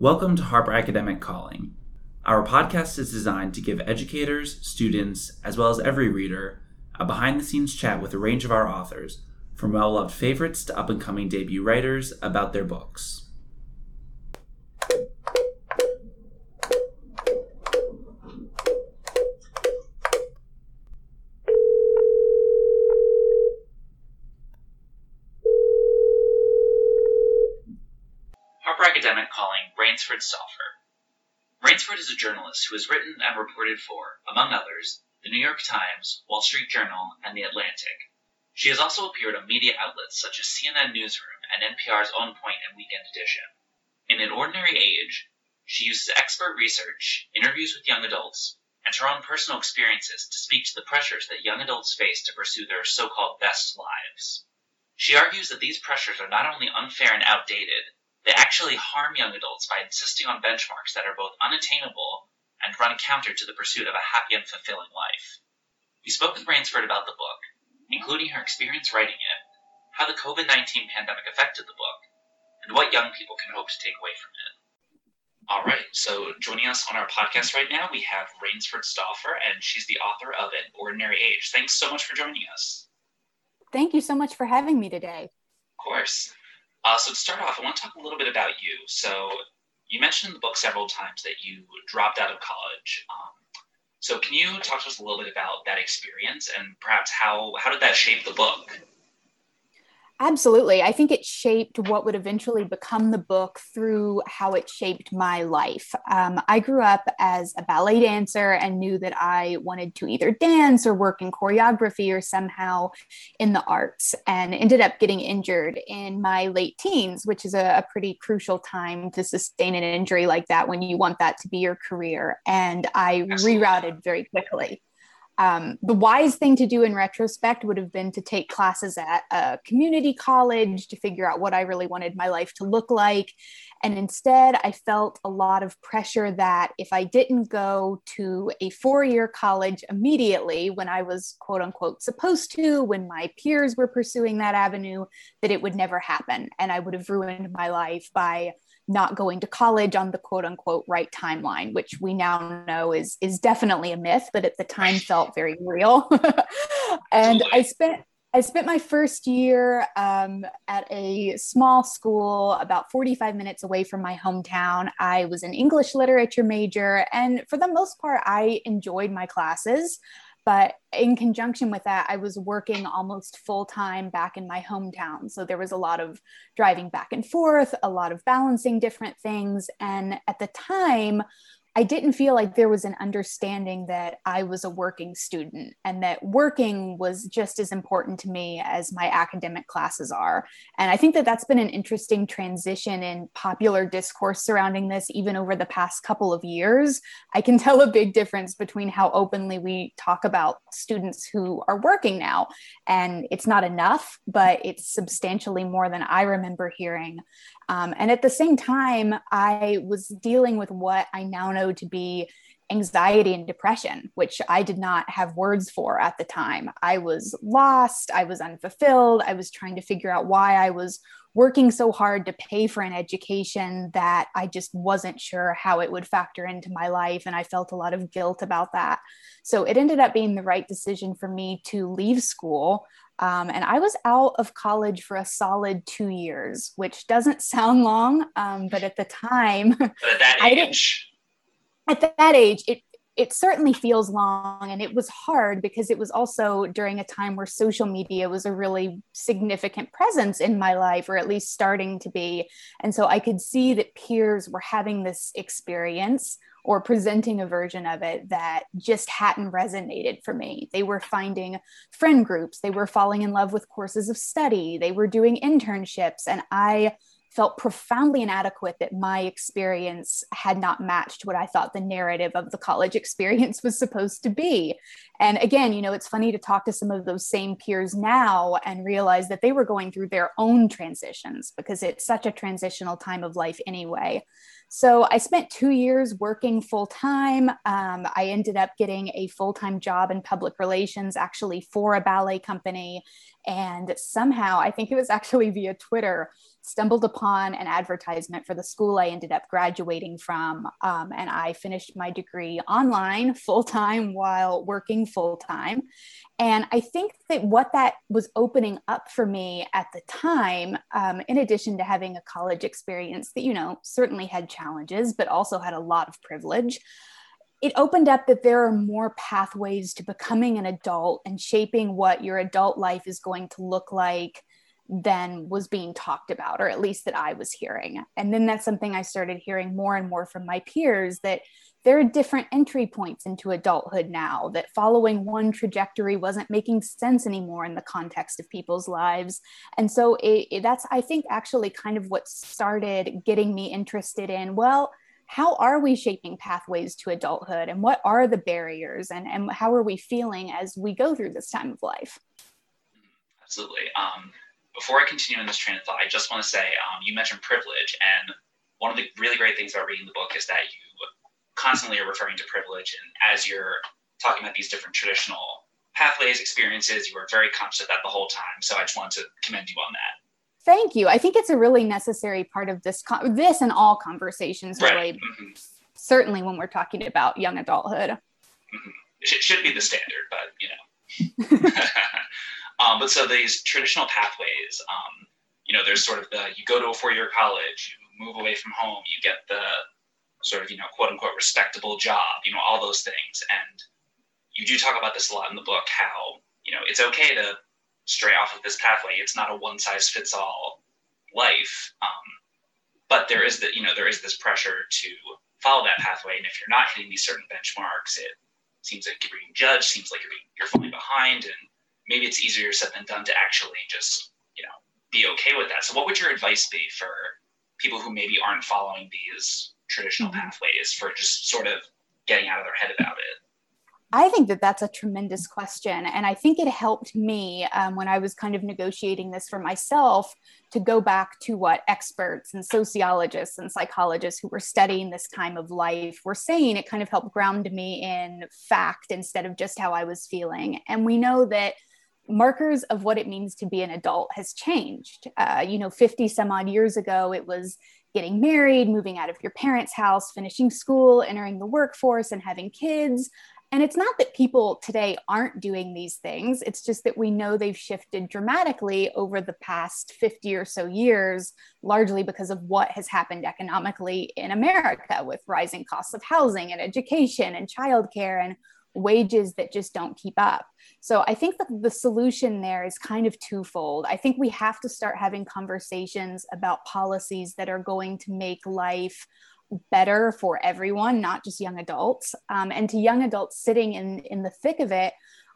Welcome to Harper Academic Calling. Our podcast is designed to give educators, students, as well as every reader a behind the scenes chat with a range of our authors, from well loved favorites to up and coming debut writers, about their books. Harper Academic calling Rainsford Stauffer. Rainsford is a journalist who has written and reported for, among others, the New York Times, Wall Street Journal, and The Atlantic. She has also appeared on media outlets such as CNN Newsroom and NPR's On Point and Weekend Edition. In An Ordinary Age, she uses expert research, interviews with young adults, and her own personal experiences to speak to the pressures that young adults face to pursue their so-called best lives. She argues that these pressures are not only unfair and outdated, they actually harm young adults by insisting on benchmarks that are both unattainable and run counter to the pursuit of a happy and fulfilling life. We spoke with Rainsford about the book, including her experience writing it, how the COVID 19 pandemic affected the book, and what young people can hope to take away from it. All right, so joining us on our podcast right now, we have Rainsford Stauffer, and she's the author of An Ordinary Age. Thanks so much for joining us. Thank you so much for having me today. Of course. Uh, so to start off, I want to talk a little bit about you. So you mentioned in the book several times that you dropped out of college. Um, so can you talk to us a little bit about that experience and perhaps how how did that shape the book? Absolutely. I think it shaped what would eventually become the book through how it shaped my life. Um, I grew up as a ballet dancer and knew that I wanted to either dance or work in choreography or somehow in the arts, and ended up getting injured in my late teens, which is a, a pretty crucial time to sustain an injury like that when you want that to be your career. And I rerouted very quickly. Um, the wise thing to do in retrospect would have been to take classes at a community college to figure out what I really wanted my life to look like. And instead, I felt a lot of pressure that if I didn't go to a four year college immediately when I was quote unquote supposed to, when my peers were pursuing that avenue, that it would never happen. And I would have ruined my life by not going to college on the quote unquote right timeline, which we now know is is definitely a myth, but at the time felt very real. and I spent I spent my first year um, at a small school about 45 minutes away from my hometown. I was an English literature major, and for the most part, I enjoyed my classes. But in conjunction with that, I was working almost full time back in my hometown. So there was a lot of driving back and forth, a lot of balancing different things. And at the time, I didn't feel like there was an understanding that I was a working student and that working was just as important to me as my academic classes are. And I think that that's been an interesting transition in popular discourse surrounding this, even over the past couple of years. I can tell a big difference between how openly we talk about students who are working now. And it's not enough, but it's substantially more than I remember hearing. Um, and at the same time, I was dealing with what I now know to be anxiety and depression, which I did not have words for at the time. I was lost, I was unfulfilled, I was trying to figure out why I was working so hard to pay for an education that I just wasn't sure how it would factor into my life. And I felt a lot of guilt about that. So it ended up being the right decision for me to leave school. Um, and I was out of college for a solid two years, which doesn't sound long, um, but at the time, that age, at that age, it it certainly feels long, and it was hard because it was also during a time where social media was a really significant presence in my life, or at least starting to be. And so I could see that peers were having this experience or presenting a version of it that just hadn't resonated for me. They were finding friend groups, they were falling in love with courses of study, they were doing internships, and I felt profoundly inadequate that my experience had not matched what I thought the narrative of the college experience was supposed to be. And again, you know, it's funny to talk to some of those same peers now and realize that they were going through their own transitions because it's such a transitional time of life anyway. So I spent two years working full time. Um, I ended up getting a full time job in public relations, actually for a ballet company. And somehow, I think it was actually via Twitter, stumbled upon an advertisement for the school I ended up graduating from. Um, and I finished my degree online full time while working full time. And I think that what that was opening up for me at the time, um, in addition to having a college experience that, you know, certainly had challenges, but also had a lot of privilege, it opened up that there are more pathways to becoming an adult and shaping what your adult life is going to look like than was being talked about, or at least that I was hearing. And then that's something I started hearing more and more from my peers that there are different entry points into adulthood now, that following one trajectory wasn't making sense anymore in the context of people's lives. And so it, it, that's, I think, actually kind of what started getting me interested in, well, how are we shaping pathways to adulthood and what are the barriers and, and how are we feeling as we go through this time of life? Absolutely. Um, before I continue in this train of thought, I just want to say um, you mentioned privilege, and one of the really great things about reading the book is that you constantly are referring to privilege, and as you're talking about these different traditional pathways, experiences, you are very conscious of that the whole time. So I just want to commend you on that. Thank you. I think it's a really necessary part of this, this and all conversations, really. Right. Mm-hmm. Certainly, when we're talking about young adulthood. Mm-hmm. It should be the standard, but you know. um, but so these traditional pathways, um, you know, there's sort of the you go to a four-year college, you move away from home, you get the sort of you know quote unquote respectable job, you know, all those things, and you do talk about this a lot in the book. How you know it's okay to stray off of this pathway. It's not a one size fits all life. Um, but there is that you know there is this pressure to follow that pathway, and if you're not hitting these certain benchmarks, it seems like you're being judged. Seems like you're being, you're falling behind, and maybe it's easier said than done to actually just you know be okay with that. So, what would your advice be for people who maybe aren't following these traditional mm-hmm. pathways for just sort of getting out of their head about it? I think that that's a tremendous question. And I think it helped me um, when I was kind of negotiating this for myself to go back to what experts and sociologists and psychologists who were studying this time of life were saying. It kind of helped ground me in fact instead of just how I was feeling. And we know that markers of what it means to be an adult has changed. Uh, you know, 50 some odd years ago, it was getting married, moving out of your parents' house, finishing school, entering the workforce, and having kids. And it's not that people today aren't doing these things, it's just that we know they've shifted dramatically over the past 50 or so years, largely because of what has happened economically in America with rising costs of housing and education and childcare and wages that just don't keep up. So I think that the solution there is kind of twofold. I think we have to start having conversations about policies that are going to make life better for everyone, not just young adults. Um, and to young adults sitting in, in the thick of it,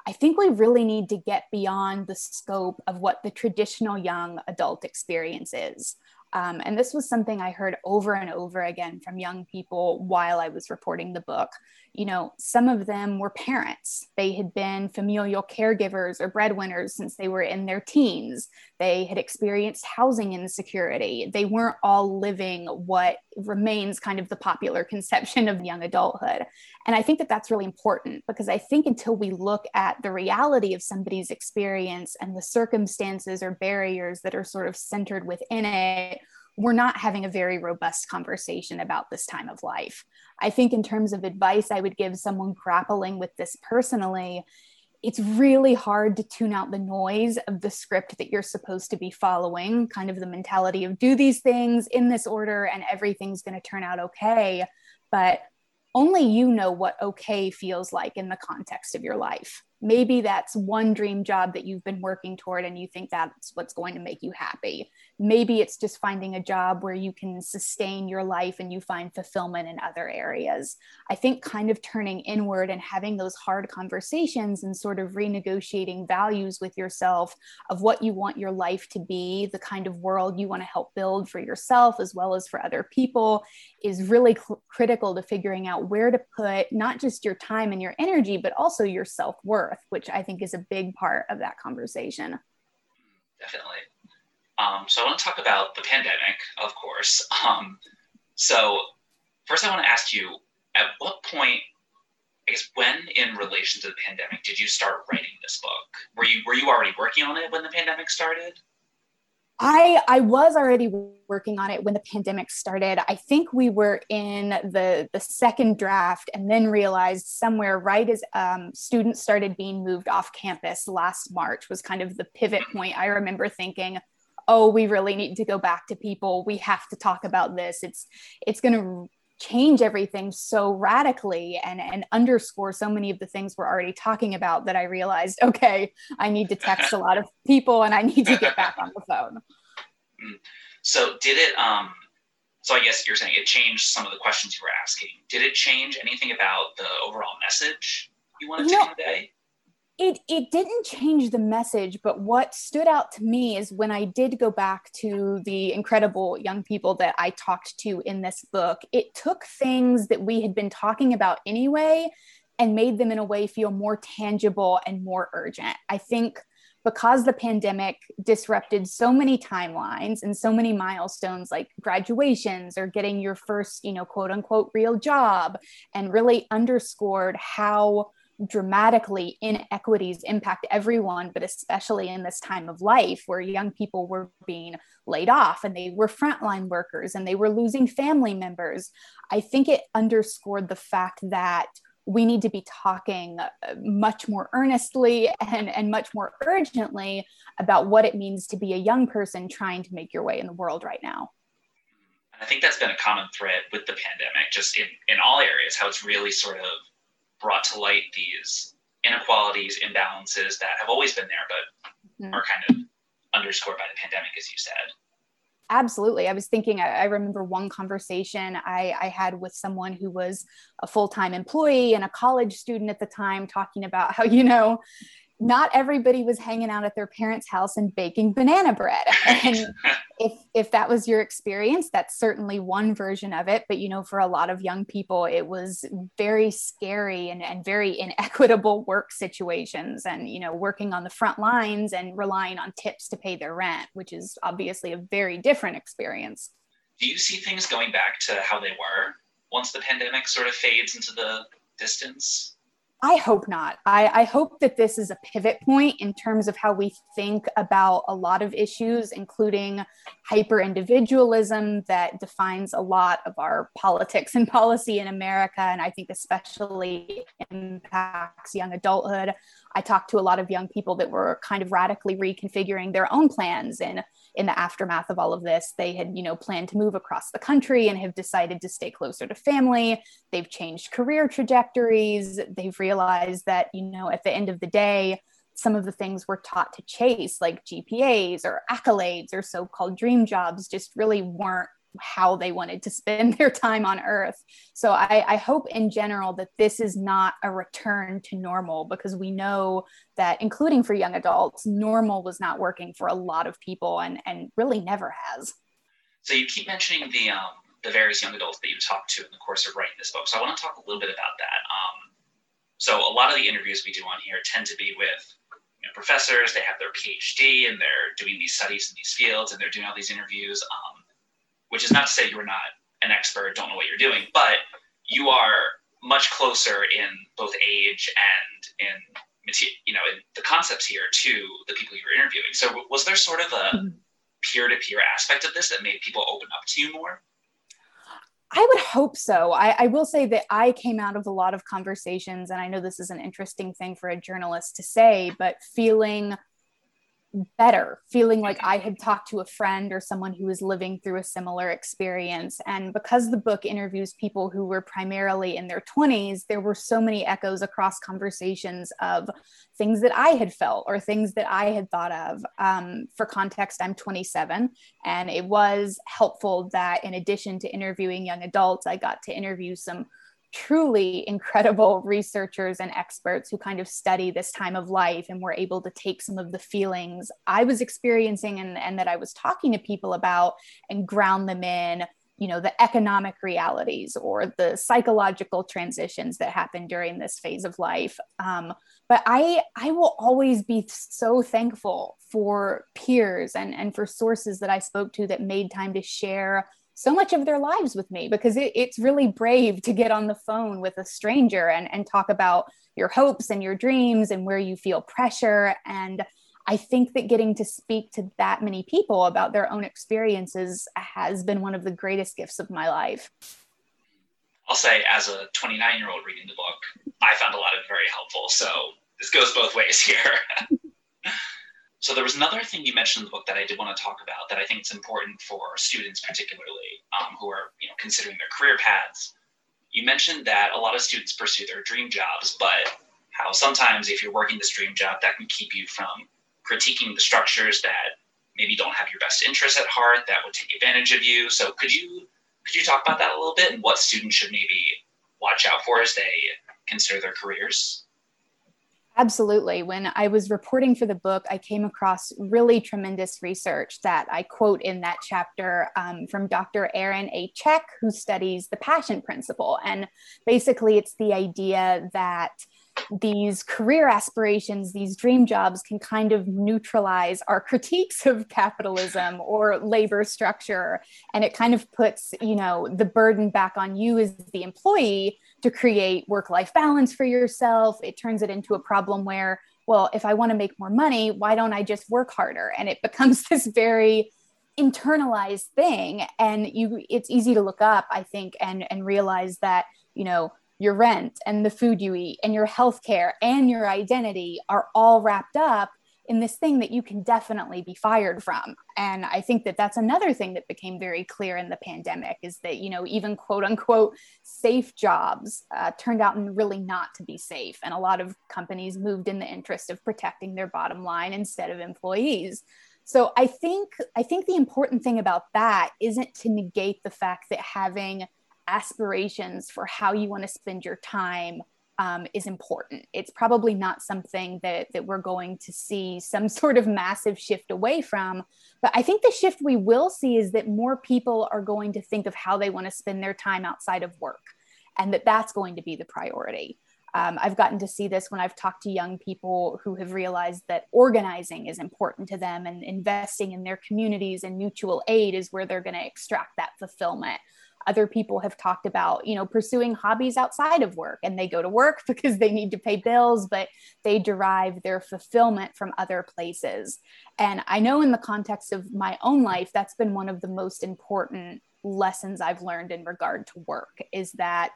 I think we really need to get beyond the scope of what the traditional young adult experience is. Um, and this was something I heard over and over again from young people while I was reporting the book. You know, some of them were parents. They had been familial caregivers or breadwinners since they were in their teens. They had experienced housing insecurity. They weren't all living what remains kind of the popular conception of young adulthood. And I think that that's really important because I think until we look at the reality of somebody's experience and the circumstances or barriers that are sort of centered within it, we're not having a very robust conversation about this time of life. I think, in terms of advice, I would give someone grappling with this personally. It's really hard to tune out the noise of the script that you're supposed to be following, kind of the mentality of do these things in this order and everything's going to turn out okay. But only you know what okay feels like in the context of your life maybe that's one dream job that you've been working toward and you think that's what's going to make you happy. Maybe it's just finding a job where you can sustain your life and you find fulfillment in other areas. I think kind of turning inward and having those hard conversations and sort of renegotiating values with yourself of what you want your life to be the kind of world you want to help build for yourself as well as for other people is really cl- critical to figuring out where to put not just your time and your energy but also your self-worth which I think is a big part of that conversation. Definitely. Um, so I want to talk about the pandemic, of course. Um, so first, I want to ask you: At what point, I guess, when in relation to the pandemic, did you start writing this book? Were you were you already working on it when the pandemic started? I I was already working on it when the pandemic started. I think we were in the the second draft, and then realized somewhere right as um, students started being moved off campus last March was kind of the pivot point. I remember thinking, "Oh, we really need to go back to people. We have to talk about this. It's it's going to change everything so radically and, and underscore so many of the things we're already talking about that I realized, okay, I need to text a lot of people and I need to get back on the phone. Mm. So did it um so I guess you're saying it changed some of the questions you were asking. Did it change anything about the overall message you wanted you to know, convey? It it didn't change the message but what stood out to me is when i did go back to the incredible young people that i talked to in this book it took things that we had been talking about anyway and made them in a way feel more tangible and more urgent. I think because the pandemic disrupted so many timelines and so many milestones like graduations or getting your first you know quote unquote real job and really underscored how dramatically inequities impact everyone, but especially in this time of life where young people were being laid off and they were frontline workers and they were losing family members. I think it underscored the fact that we need to be talking uh, much more earnestly and, and much more urgently about what it means to be a young person trying to make your way in the world right now. I think that's been a common thread with the pandemic, just in, in all areas, how it's really sort of brought to light these inequalities, imbalances that have always been there, but mm-hmm. are kind of underscored by the pandemic, as you said. Absolutely. I was thinking, I, I remember one conversation I, I, had with someone who was a full time employee and a college student at the time, talking about how, you know, not everybody was hanging out at their parents' house and baking banana bread. And if if that was your experience, that's certainly one version of it. But you know, for a lot of young people, it was very scary and, and very inequitable work situations and you know, working on the front lines and relying on tips to pay their rent, which is obviously a very different experience. Do you see things going back to how they were once the pandemic sort of fades into the distance? I hope not. I, I, hope that this is a pivot point in terms of how we think about a lot of issues, including hyper individualism that defines a lot of our politics and policy in America, and I think especially impacts young adulthood. I talked to a lot of young people that were kind of radically reconfiguring their own plans and in the aftermath of all of this they had you know planned to move across the country and have decided to stay closer to family. They've changed career trajectories. They've realized that you know at the end of the day some of the things we're taught to chase like gpas or accolades or so-called dream jobs just really weren't how they wanted to spend their time on earth. So I, I, hope in general that this is not a return to normal because we know that, including for young adults, normal was not working for a lot of people and, and really never has. So you keep mentioning the, um, the various young adults that you talked to in the course of writing this book. So I want to talk a little bit about that. Um, so a lot of the interviews we do on here tend to be with you know, professors. They have their PhD and they're doing these studies in these fields and they're doing all these interviews. Um, which is not to say you're not an expert, don't know what you're doing, but you are much closer in both age and in you know in the concepts here to the people you're interviewing. So was there sort of a mm-hmm. peer-to-peer aspect of this that made people open up to you more? I would hope so. I, I, will say that I came out of a lot of conversations, and I know this is an interesting thing for a journalist to say, but feeling better, feeling like I had talked to a friend or someone who was living through a similar experience. And because the book interviews people who were primarily in their 20s, there were so many echoes across conversations of things that I had felt or things that I had thought of. Um, for context, I'm 27, and it was helpful that in addition to interviewing young adults, I got to interview some truly incredible researchers and experts who kind of study this time of life and were able to take some of the feelings I was experiencing and, and that I was talking to people about and ground them in you know the economic realities or the psychological transitions that happen during this phase of life. Um, but i i will always be so thankful for peers and and for sources that i spoke to that made time to share so much of their lives with me because it, it's really brave to get on the phone with a stranger and, and talk about your hopes and your dreams and where you feel pressure. And I think that getting to speak to that many people about their own experiences has been one of the greatest gifts of my life. I'll say, as a 29 year old reading the book, I found a lot of it very helpful. So this goes both ways here. so there was another thing you mentioned in the book that I did want to talk about that I think is important for students, particularly um, who are you know considering their career paths. You mentioned that a lot of students pursue their dream jobs, but how sometimes if you're working this dream job, that can keep you from critiquing the structures that maybe don't have your best interests at heart that would take advantage of you. So could you could you talk about that a little bit and what students should maybe watch out for as they consider their careers? Absolutely. When I was reporting for the book, I came across really tremendous research that I quote in that chapter um, from Dr. Erin A. Cech, who studies the passion principle. And basically, it's the idea that these career aspirations, these dream jobs can kind of neutralize our critiques of capitalism or labor structure. And it kind of puts, you know, the burden back on you as the employee to create work life balance for yourself. It turns it into a problem where, well, if I want to make more money, why don't I just work harder? And it becomes this very internalized thing. And you it's easy to look up, I think, and and realize that, you know, your rent and the food you eat and your health care and your identity are all wrapped up in this thing that you can definitely be fired from. And i think that that's another thing that became very clear in the pandemic is that you know even quote unquote safe jobs uh, turned out really not to be safe. And a lot of companies moved in the interest of protecting their bottom line instead of employees. So i think i think the important thing about that isn't to negate the fact that having aspirations for how you want to spend your time um, is important. It's probably not something that, that we're going to see some sort of massive shift away from. But I think the shift we will see is that more people are going to think of how they want to spend their time outside of work and that that's going to be the priority. Um, I've gotten to see this when I've talked to young people who have realized that organizing is important to them and investing in their communities and mutual aid is where they're going to extract that fulfillment other people have talked about you know pursuing hobbies outside of work and they go to work because they need to pay bills but they derive their fulfillment from other places. And i know in the context of my own life that's been one of the most important lessons i've learned in regard to work is that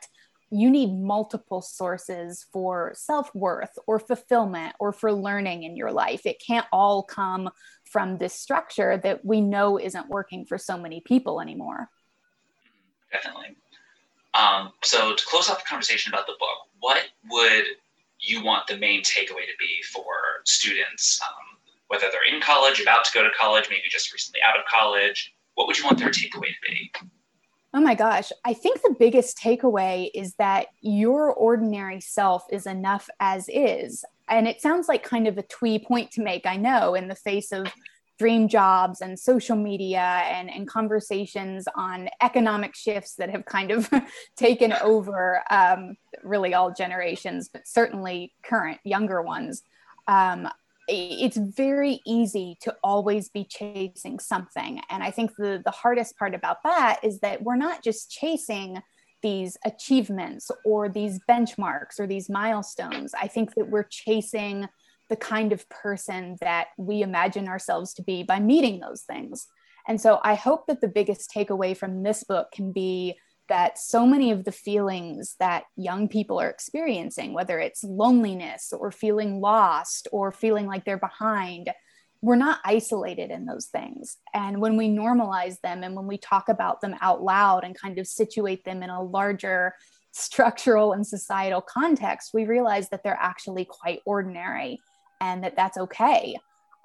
you need multiple sources for self-worth or fulfillment or for learning in your life. It can't all come from this structure that we know isn't working for so many people anymore definitely. Um, so to close out the conversation about the book, what would you want the main takeaway to be for students, um, whether they're in college, about to go to college, maybe just recently out of college? What would you want their takeaway to be? Oh my gosh. I think the biggest takeaway is that your ordinary self is enough as is. And it sounds like kind of a twee point to make, I know, in the face of dream jobs and social media and, and conversations on economic shifts that have kind of taken over um, really all generations, but certainly current younger ones. Um, it's very easy to always be chasing something. And I think the, the hardest part about that is that we're not just chasing these achievements or these benchmarks or these milestones. I think that we're chasing the kind of person that we imagine ourselves to be by meeting those things. And so I hope that the biggest takeaway from this book can be that so many of the feelings that young people are experiencing, whether it's loneliness or feeling lost or feeling like they're behind, we're not isolated in those things. And when we normalize them and when we talk about them out loud and kind of situate them in a larger structural and societal context, we realize that they're actually quite ordinary and that that's okay.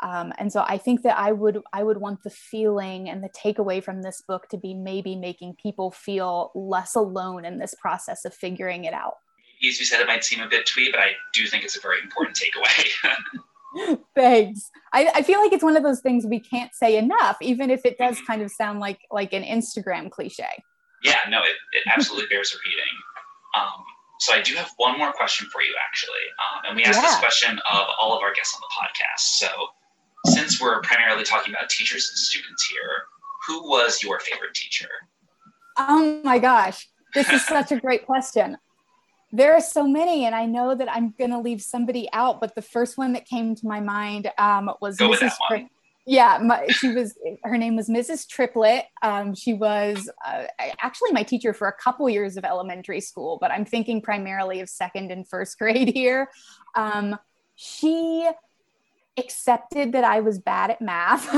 Um, and so I think that I would I would want the feeling and the takeaway from this book to be maybe making people feel less alone in this process of figuring it out. As you said, it might seem a bit twee, but I do think it's a very important takeaway. Thanks. I, I feel like it's one of those things we can't say enough, even if it does kind of sound like like an Instagram cliche. Yeah, no, it, it absolutely bears repeating. Um, so I do have one more question for you, actually. Um, and we ask yeah. this question of all of our guests on the podcast. So since we're primarily talking about teachers and students here, who was your favorite teacher? Oh my gosh, this is such a great question. there are so many, and I know that I'm going to leave somebody out, but the first one that came to my mind um, was Go Mrs. Tri- yeah, my, she was. Her name was Mrs. triplet Um, she was uh, actually my teacher for a couple years of elementary school, but I'm thinking primarily of second and first grade here. Um, she accepted that I was bad at math.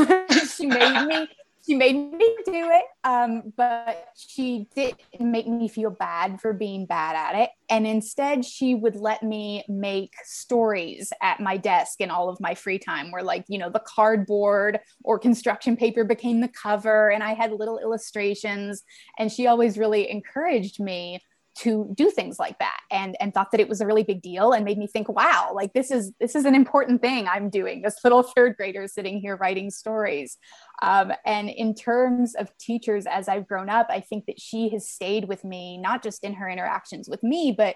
she made me she made me do it, um, but she didn't make me feel bad for being bad at it. And instead, she would let me make stories at my desk in all of my free time, where, like, you know, the cardboard or construction paper became the cover, and I had little illustrations. And she always really encouraged me to do things like that and and thought that it was a really big deal and made me think wow like this is this is an important thing i'm doing this little third grader sitting here writing stories. Um, and in terms of teachers as i've grown up i think that she has stayed with me not just in her interactions with me but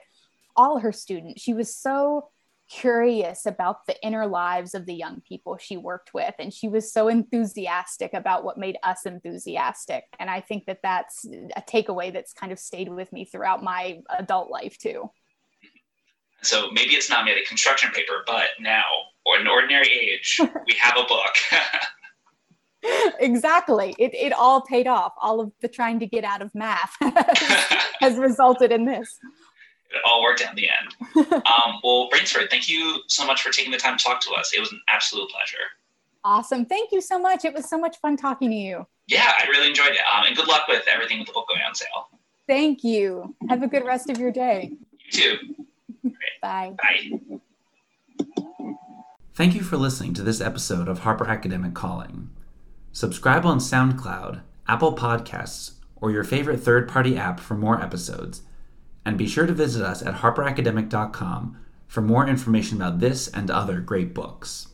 all her students. She was so curious about the inner lives of the young people she worked with and she was so enthusiastic about what made us enthusiastic and i think that that's a takeaway that's kind of stayed with me throughout my adult life too. So maybe it's not made of construction paper but now or an ordinary age we have a book. Exactly. It, it all paid off. All of the trying to get out of math has resulted in this it all worked out in the end. um, well, Rainsford, thank you so much for taking the time to talk to us. It was an absolute pleasure. Awesome. Thank you so much. It was so much fun talking to you. Yeah, I really enjoyed it. Um, and good luck with everything with the book going on sale. Thank you. Have a good rest of your day. You too. Bye. Bye. Thank you for listening to this episode of Harper Academic Calling. Subscribe on SoundCloud, Apple Podcasts, or your favorite third party app for more episodes and be sure to visit us at harperacademic.com for more information about this and other great books.